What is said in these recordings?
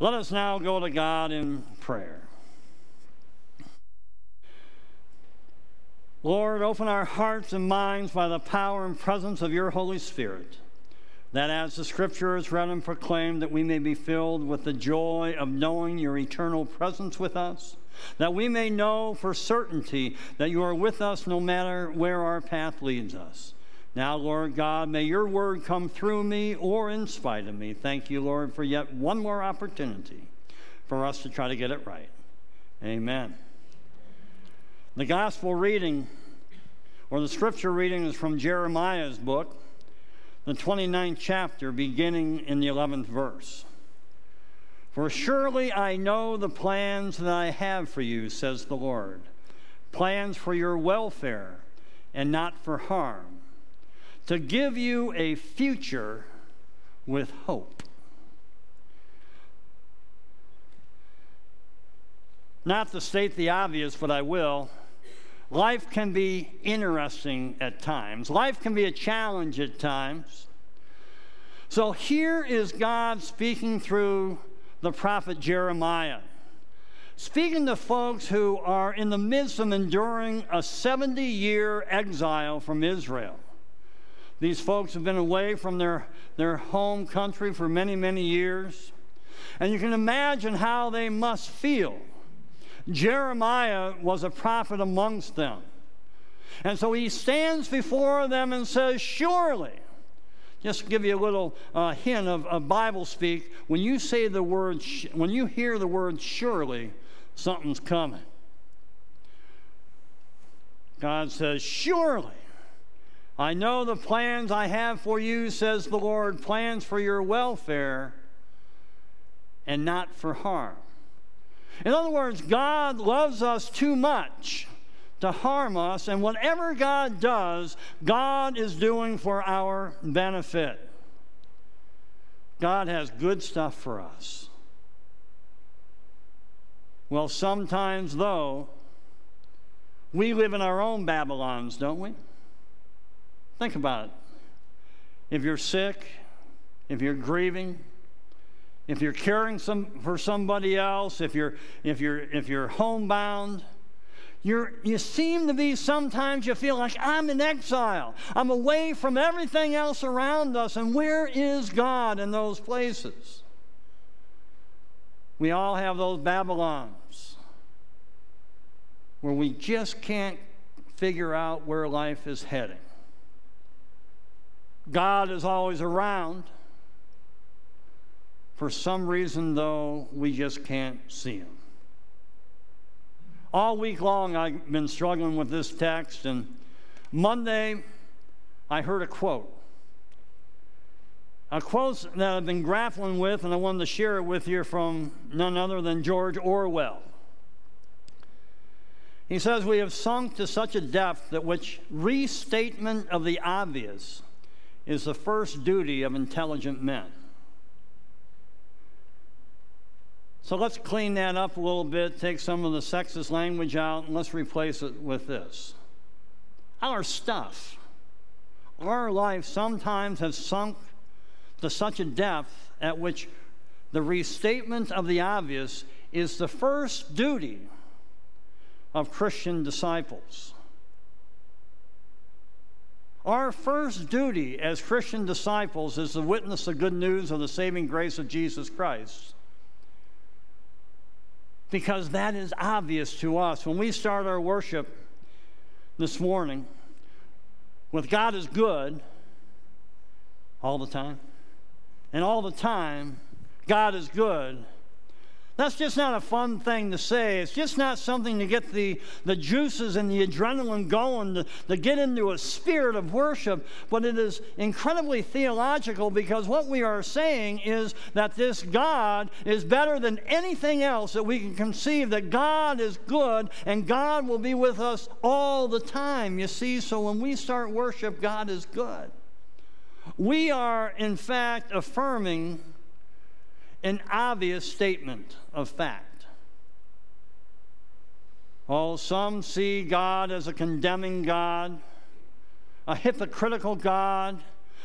Let us now go to God in prayer. Lord, open our hearts and minds by the power and presence of your Holy Spirit, that as the Scripture is read and proclaimed, that we may be filled with the joy of knowing your eternal presence with us, that we may know for certainty that you are with us no matter where our path leads us. Now, Lord God, may your word come through me or in spite of me. Thank you, Lord, for yet one more opportunity for us to try to get it right. Amen. The gospel reading or the scripture reading is from Jeremiah's book, the 29th chapter, beginning in the 11th verse. For surely I know the plans that I have for you, says the Lord plans for your welfare and not for harm, to give you a future with hope. Not to state the obvious, but I will. Life can be interesting at times, life can be a challenge at times. So here is God speaking through the prophet Jeremiah, speaking to folks who are in the midst of enduring a 70 year exile from Israel. These folks have been away from their, their home country for many, many years. And you can imagine how they must feel Jeremiah was a prophet amongst them. And so he stands before them and says, Surely, just to give you a little uh, hint of, of, Bible speak, when you say the word, when you hear the word surely, something's coming. God says, Surely, I know the plans I have for you, says the Lord, plans for your welfare and not for harm in other words, God loves us too much to harm us, and whatever God does, God is doing for our benefit. God has good stuff for us. Well, sometimes, though, we live in our own Babylons, don't we? Think about it. If you're sick, if you're grieving, if you're caring some, for somebody else, if you're, if you're, if you're homebound, you're, you seem to be sometimes you feel like I'm in exile. I'm away from everything else around us. And where is God in those places? We all have those Babylons where we just can't figure out where life is heading. God is always around. For some reason, though, we just can't see him. All week long, I've been struggling with this text, and Monday, I heard a quote. A quote that I've been grappling with, and I wanted to share it with you from none other than George Orwell. He says, We have sunk to such a depth that which restatement of the obvious is the first duty of intelligent men. So let's clean that up a little bit, take some of the sexist language out, and let's replace it with this. Our stuff, our life sometimes has sunk to such a depth at which the restatement of the obvious is the first duty of Christian disciples. Our first duty as Christian disciples is to witness the good news of the saving grace of Jesus Christ because that is obvious to us. When we start our worship this morning with God is good all the time, and all the time, God is good that's just not a fun thing to say. It's just not something to get the, the juices and the adrenaline going, to, to get into a spirit of worship. But it is incredibly theological because what we are saying is that this God is better than anything else that we can conceive, that God is good and God will be with us all the time. You see, so when we start worship, God is good. We are, in fact, affirming an obvious statement of fact. Oh, some see God as a condemning God, a hypocritical God,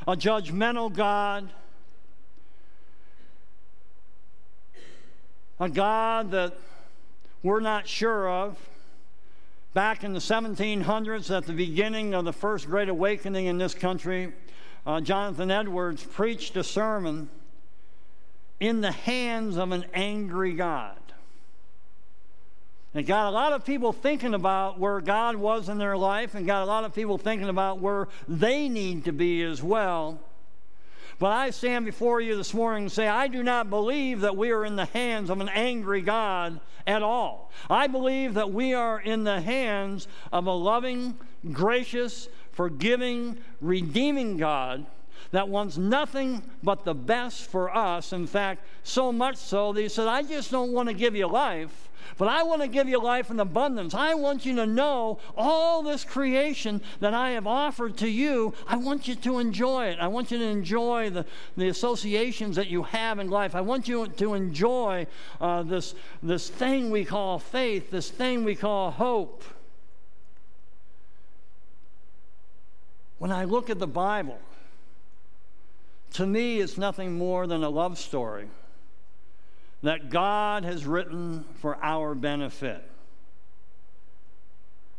a judgmental God. a God that we're not sure of. Back in the 1700s, at the beginning of the first Great Awakening in this country, uh, Jonathan Edwards preached a sermon in the hands of an angry God. It got a lot of people thinking about where God was in their life and got a lot of people thinking about where they need to be as well. But I stand before you this morning and say, I do not believe that we are in the hands of an angry God at all. I believe that we are in the hands of a loving, gracious, forgiving, redeeming God that wants nothing but the best for us. In fact, so much so that He said, I just don't want to give you life. But I want to give you life in abundance. I want you to know all this creation that I have offered to you. I want you to enjoy it. I want you to enjoy the, the associations that you have in life. I want you to enjoy uh, this, this thing we call faith, this thing we call hope. When I look at the Bible, to me, it's nothing more than a love story that God has written for our benefit,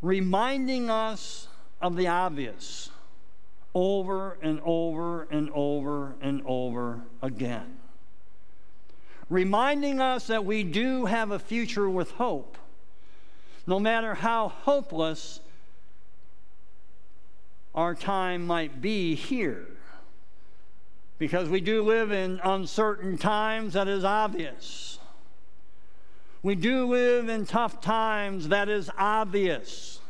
reminding us of the obvious over and over and over and over again. Reminding us that we do have a future with hope, no matter how hopeless our time might be here because we do live in uncertain times, that is obvious. We do live in tough times, that is obvious.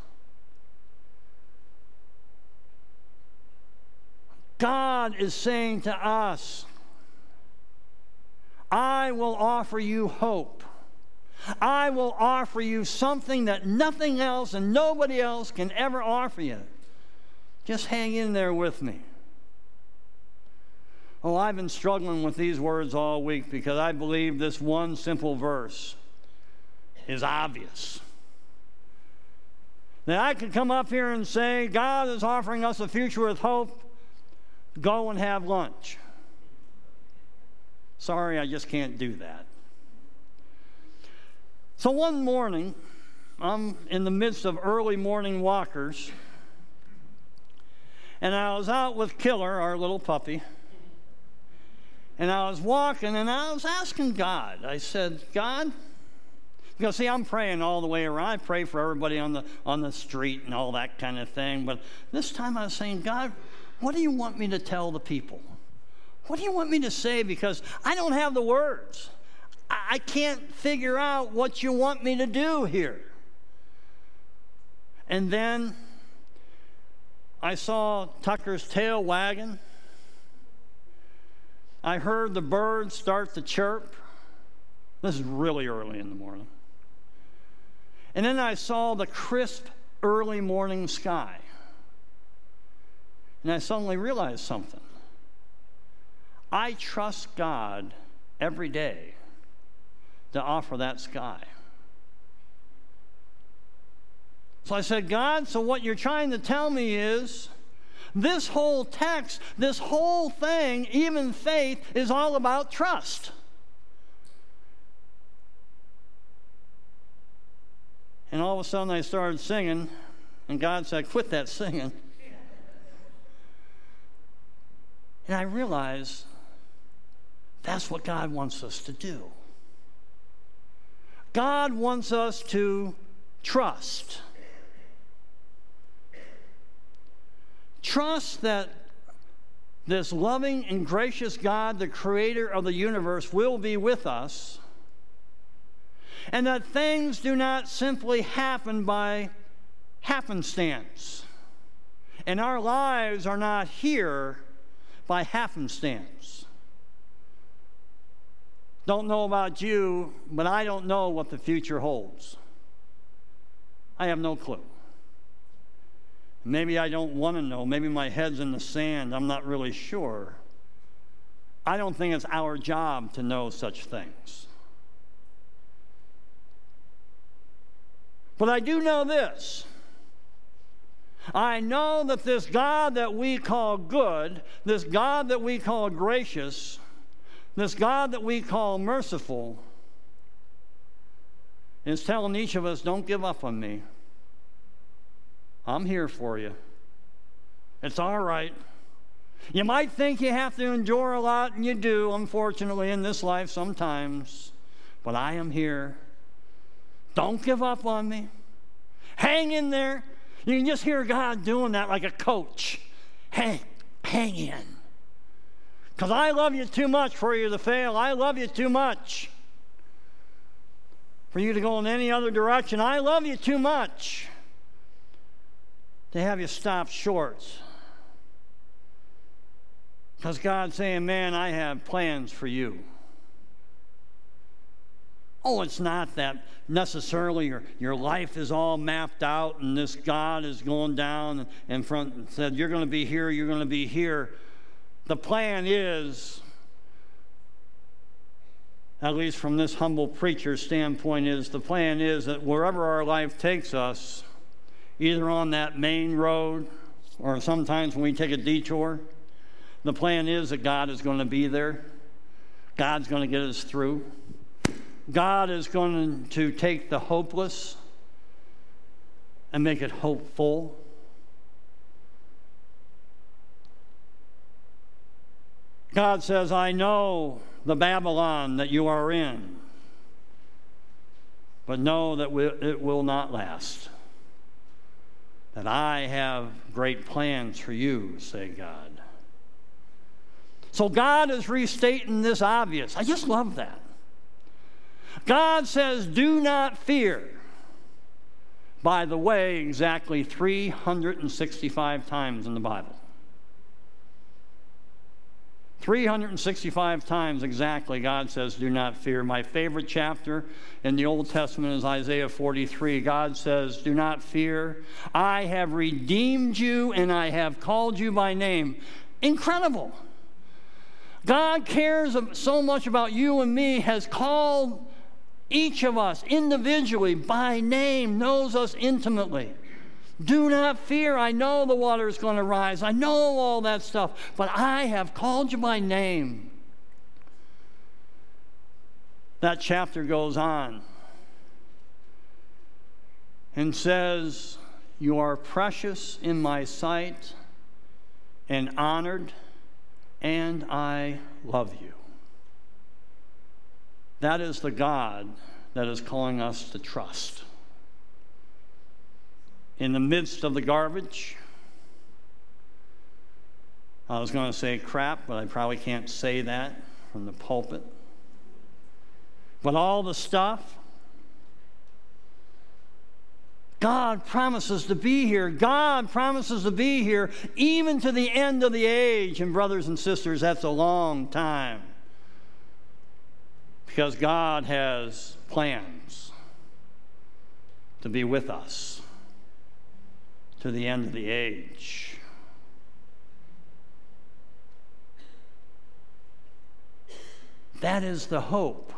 God is saying to us, I will offer you hope. I will offer you something that nothing else and nobody else can ever offer you. Just hang in there with me. Oh, I've been struggling with these words all week because I believe this one simple verse is obvious. That I could come up here and say, God is offering us a future with hope, go and have lunch. Sorry, I just can't do that. So one morning, I'm in the midst of early morning walkers, and I was out with Killer, our little puppy. And I was walking and I was asking God. I said, God, because see, I'm praying all the way around. I pray for everybody on the on the street and all that kind of thing. But this time I was saying, God, what do you want me to tell the people? What do you want me to say? Because I don't have the words. I can't figure out what you want me to do here. And then I saw Tucker's tail wagging. I heard the birds start to chirp. This is really early in the morning. And then I saw the crisp early morning sky. And I suddenly realized something. I trust God every day to offer that sky. So I said, God, so what you're trying to tell me is this whole text, this whole thing, even faith, is all about trust. And all of a sudden I started singing, and God said, Quit that singing. And I realized that's what God wants us to do. God wants us to trust. Trust that this loving and gracious God, the creator of the universe, will be with us, and that things do not simply happen by happenstance. And our lives are not here by happenstance. Don't know about you, but I don't know what the future holds. I have no clue. Maybe I don't want to know. Maybe my head's in the sand. I'm not really sure. I don't think it's our job to know such things. But I do know this. I know that this God that we call good, this God that we call gracious, this God that we call merciful, is telling each of us, don't give up on me. I'm here for you. It's all right. You might think you have to endure a lot, and you do, unfortunately, in this life sometimes. But I am here. Don't give up on me. Hang in there. You can just hear God doing that like a coach. Hang, hang in. Because I love you too much for you to fail. I love you too much for you to go in any other direction. I love you too much to have you stop short. Because God's saying, Man, I have plans for you. Oh, it's not that necessarily your, your life is all mapped out and this God is going down in front and said, You're going to be here, you're going to be here. The plan is, at least from this humble preacher's standpoint, is the plan is that wherever our life takes us, either on that main road or sometimes when we take a detour, the plan is that God is going to be there. God's going to get us through. God is going to take the hopeless and make it hopeful. God says, I know the Babylon that you are in, but know that it will not last. That I have great plans for you, say God. So God is restating this obvious. I just love that. God says, Do not fear. By the way, exactly 365 times in the Bible. 365 times exactly, God says, Do not fear. My favorite chapter in the Old Testament is Isaiah 43. God says, Do not fear. I have redeemed you and I have called you by name. Incredible. God cares so much about you and me, has called each of us individually by name, knows us intimately. Do not fear. I know the water is going to rise. I know all that stuff, but I have called you by name. That chapter goes on and says, You are precious in my sight and honored, and I love you. That is the God that is calling us to trust in the midst of the garbage. I was going to say crap, but I probably can't say that from the pulpit. But all the stuff, God promises to be here. God promises to be here even to the end of the age. And, brothers and sisters, that's a long time. Because God has plans to be with us to the end of the age. That is the hope.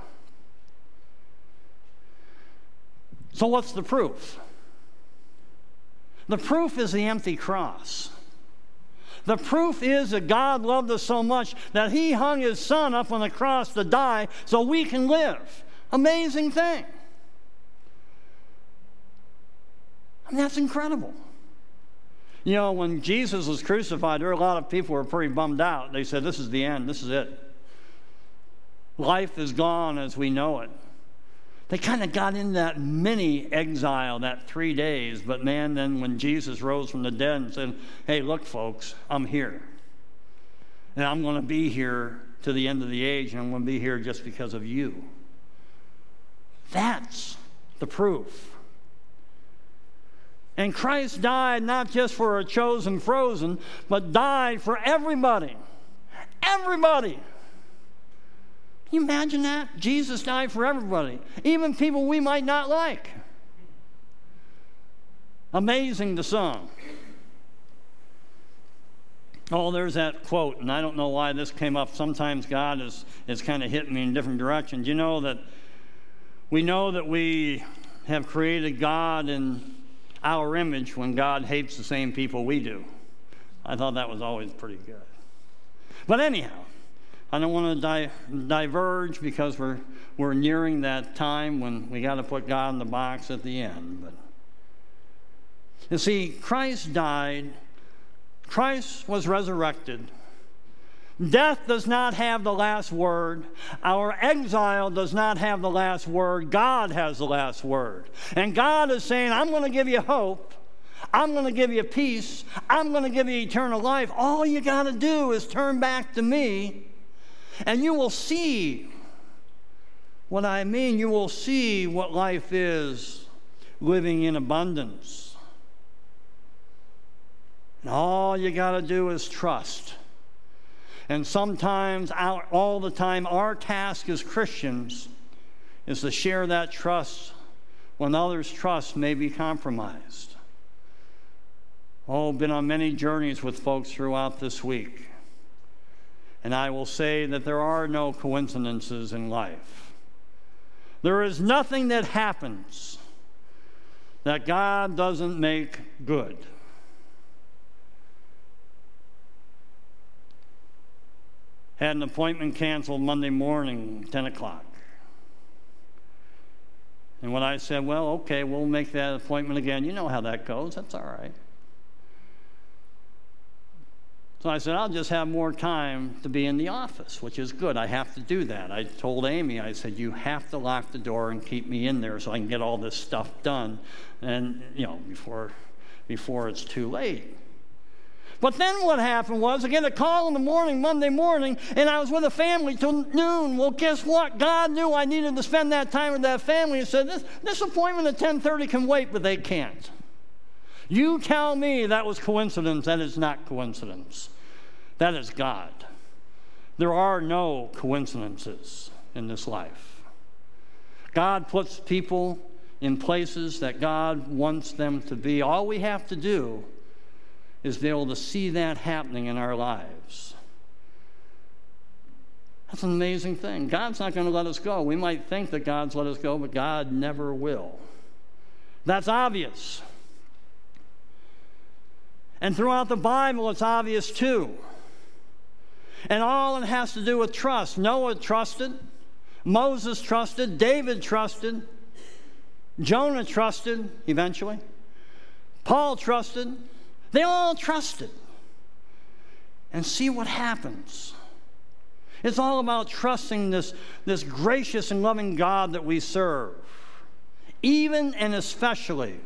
So, what's the proof? The proof is the empty cross. The proof is that God loved us so much that He hung His Son up on the cross to die so we can live. Amazing thing. I mean, that's incredible. You know, when Jesus was crucified, there were a lot of people who were pretty bummed out. They said, This is the end, this is it. Life is gone as we know it. They kind of got in that mini exile, that three days. But man, then when Jesus rose from the dead and said, Hey, look, folks, I'm here. And I'm going to be here to the end of the age, and I'm going to be here just because of you. That's the proof. And Christ died not just for a chosen frozen, but died for everybody. Everybody. Can you imagine that? Jesus died for everybody, even people we might not like. Amazing the song. Oh, there's that quote, and I don't know why this came up. Sometimes God is, is kind of hitting me in different directions. You know that we know that we have created God in our image when God hates the same people we do. I thought that was always pretty good. But anyhow, I don't want to di- diverge because we're, we're nearing that time when we got to put God in the box at the end. But you see, Christ died, Christ was resurrected. Death does not have the last word. Our exile does not have the last word. God has the last word. And God is saying, I'm going to give you hope. I'm going to give you peace. I'm going to give you eternal life. All you got to do is turn back to me, and you will see what I mean. You will see what life is living in abundance. And all you got to do is trust. And sometimes, our, all the time, our task as Christians is to share that trust when others' trust may be compromised. Oh, been on many journeys with folks throughout this week. And I will say that there are no coincidences in life. There is nothing that happens that God doesn't make good. Had an appointment canceled Monday morning, 10 o'clock. And when I said, well, okay, we'll make that appointment again, you know how that goes, that's all right. So I said, I'll just have more time to be in the office, which is good. I have to do that. I told Amy, I said, you have to lock the door and keep me in there so I can get all this stuff done and, you know, before, before it's too late. But then what happened was I get a call in the morning, Monday morning, and I was with a family till noon. Well, guess what? God knew I needed to spend that time with that family and said, this, this appointment at 1030 can wait, but they can't. You tell me that was coincidence. That is not coincidence. That is God. There are no coincidences in this life. God puts people in places that God wants them to be. All we have to do is be able to see that happening in our lives. That's an amazing thing. God's not going to let us go. We might think that God's let us go, but God never will. That's obvious. And throughout the Bible, it's obvious too. And all it has to do with trust. Noah trusted, Moses trusted, David trusted, Jonah trusted eventually, Paul trusted. They all trusted. And see what happens. It's all about trusting this, this gracious and loving God that we serve, even and especially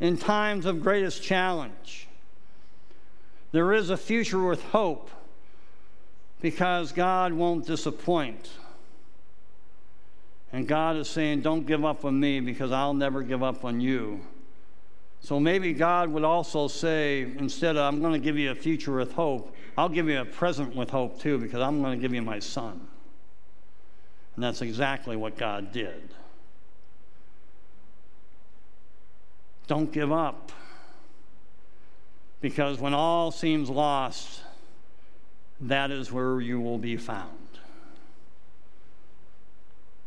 in times of greatest challenge. There is a future with hope because God won't disappoint. And God is saying, Don't give up on me because I'll never give up on you. So maybe God would also say, instead of I'm going to give you a future with hope, I'll give you a present with hope too because I'm going to give you my son. And that's exactly what God did. Don't give up. Because when all seems lost, that is where you will be found.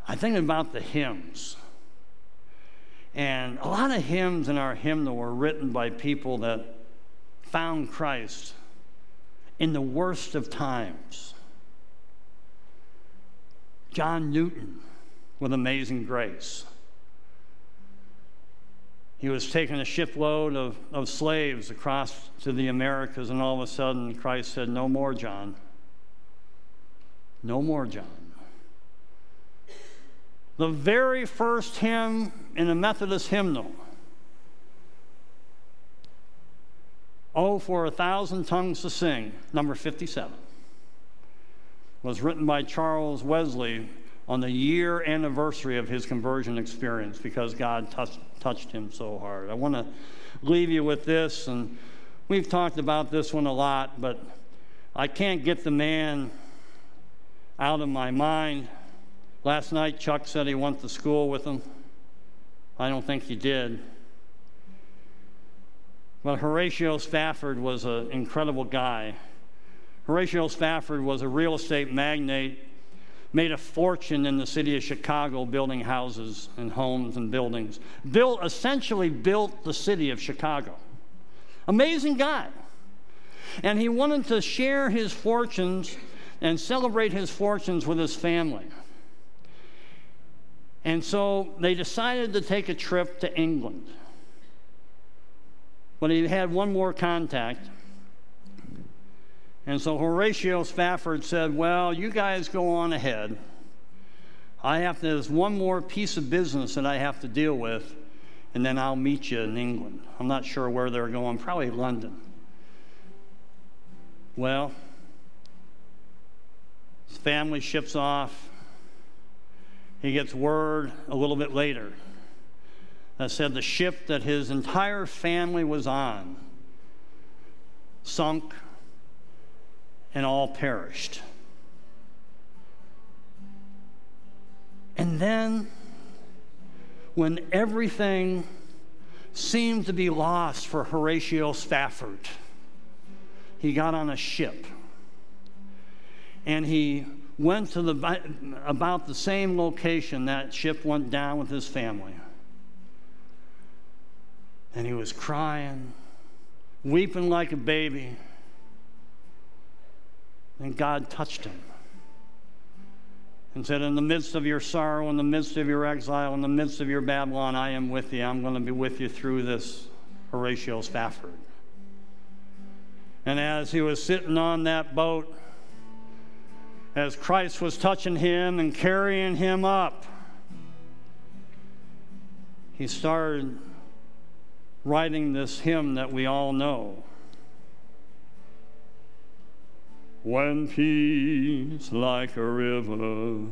I think about the hymns. And a lot of hymns in our hymnal were written by people that found Christ in the worst of times. John Newton with Amazing Grace. He was taking a shipload of, of slaves across to the Americas, and all of a sudden Christ said, No more, John. No more, John. The very first hymn in the Methodist hymnal Oh, for a thousand tongues to sing, number 57, was written by Charles Wesley on the year anniversary of his conversion experience because God touched, touched him so hard. I want to leave you with this, and we've talked about this one a lot, but I can't get the man out of my mind. Last night, Chuck said he went to school with him. I don't think he did. But Horatio Spafford was an incredible guy. Horatio Spafford was a real estate magnate made a fortune in the city of Chicago building houses and homes and buildings. Built, essentially built the city of Chicago. Amazing guy. And he wanted to share his fortunes and celebrate his fortunes with his family. And so they decided to take a trip to England. But he had one more contact. And so Horatio Spafford said, Well, you guys go on ahead. I have to, there's one more piece of business that I have to deal with, and then I'll meet you in England. I'm not sure where they're going, probably London. Well, his family ships off. He gets word a little bit later that said the ship that his entire family was on sunk and all perished. And then, when everything seemed to be lost for Horatio Spafford, he got on a ship and he went to the about the same location that ship went down with his family. And he was crying weeping like a baby. And god touched him and said in the midst of your sorrow in the midst of your exile in the midst of your babylon i am with you. I'm going to be with you through this horatio spafford. And as he was sitting on that boat, as Christ was touching him and carrying him up, he started writing this hymn that we all know. When peace like a river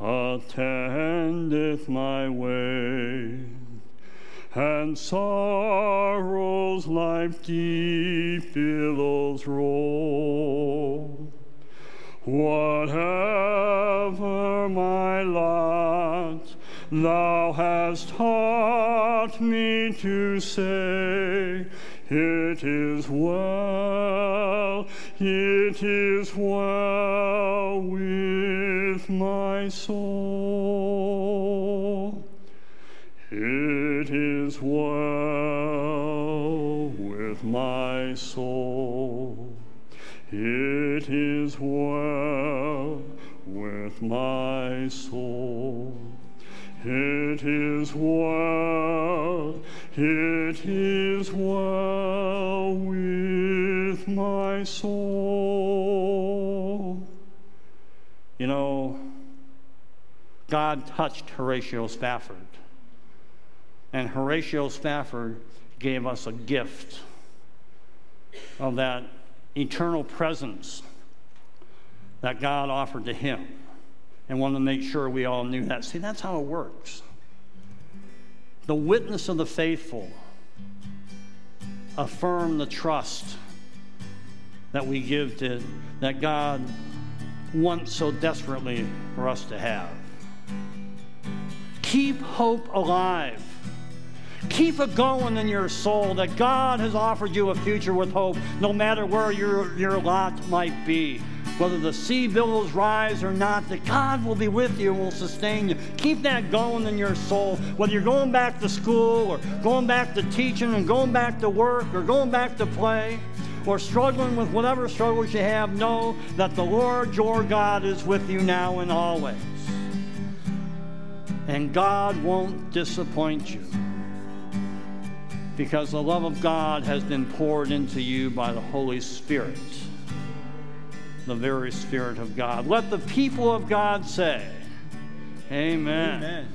attendeth my way, and sorrow's like deep billows roll. Whatever my lot, thou hast taught me to say, it is well, it is well with my soul. It is well with my soul. It is well my soul. It is well, it is well with my soul. You know, God touched Horatio Spafford. And Horatio Spafford gave us a gift of that eternal presence that God offered to him and wanted to make sure we all knew that. See, that's how it works. The witness of the faithful affirm the trust that we give to that God wants so desperately for us to have. Keep hope alive. Keep it going in your soul that God has offered you a future with hope, no matter where your, your lot might be. Whether the sea billows rise or not, that God will be with you and will sustain you. Keep that going in your soul. Whether you're going back to school or going back to teaching and going back to work or going back to play or struggling with whatever struggles you have, know that the Lord your God is with you now and always. And God won't disappoint you because the love of God has been poured into you by the Holy Spirit, the very Spirit of God. Let the people of God say, Amen. Amen.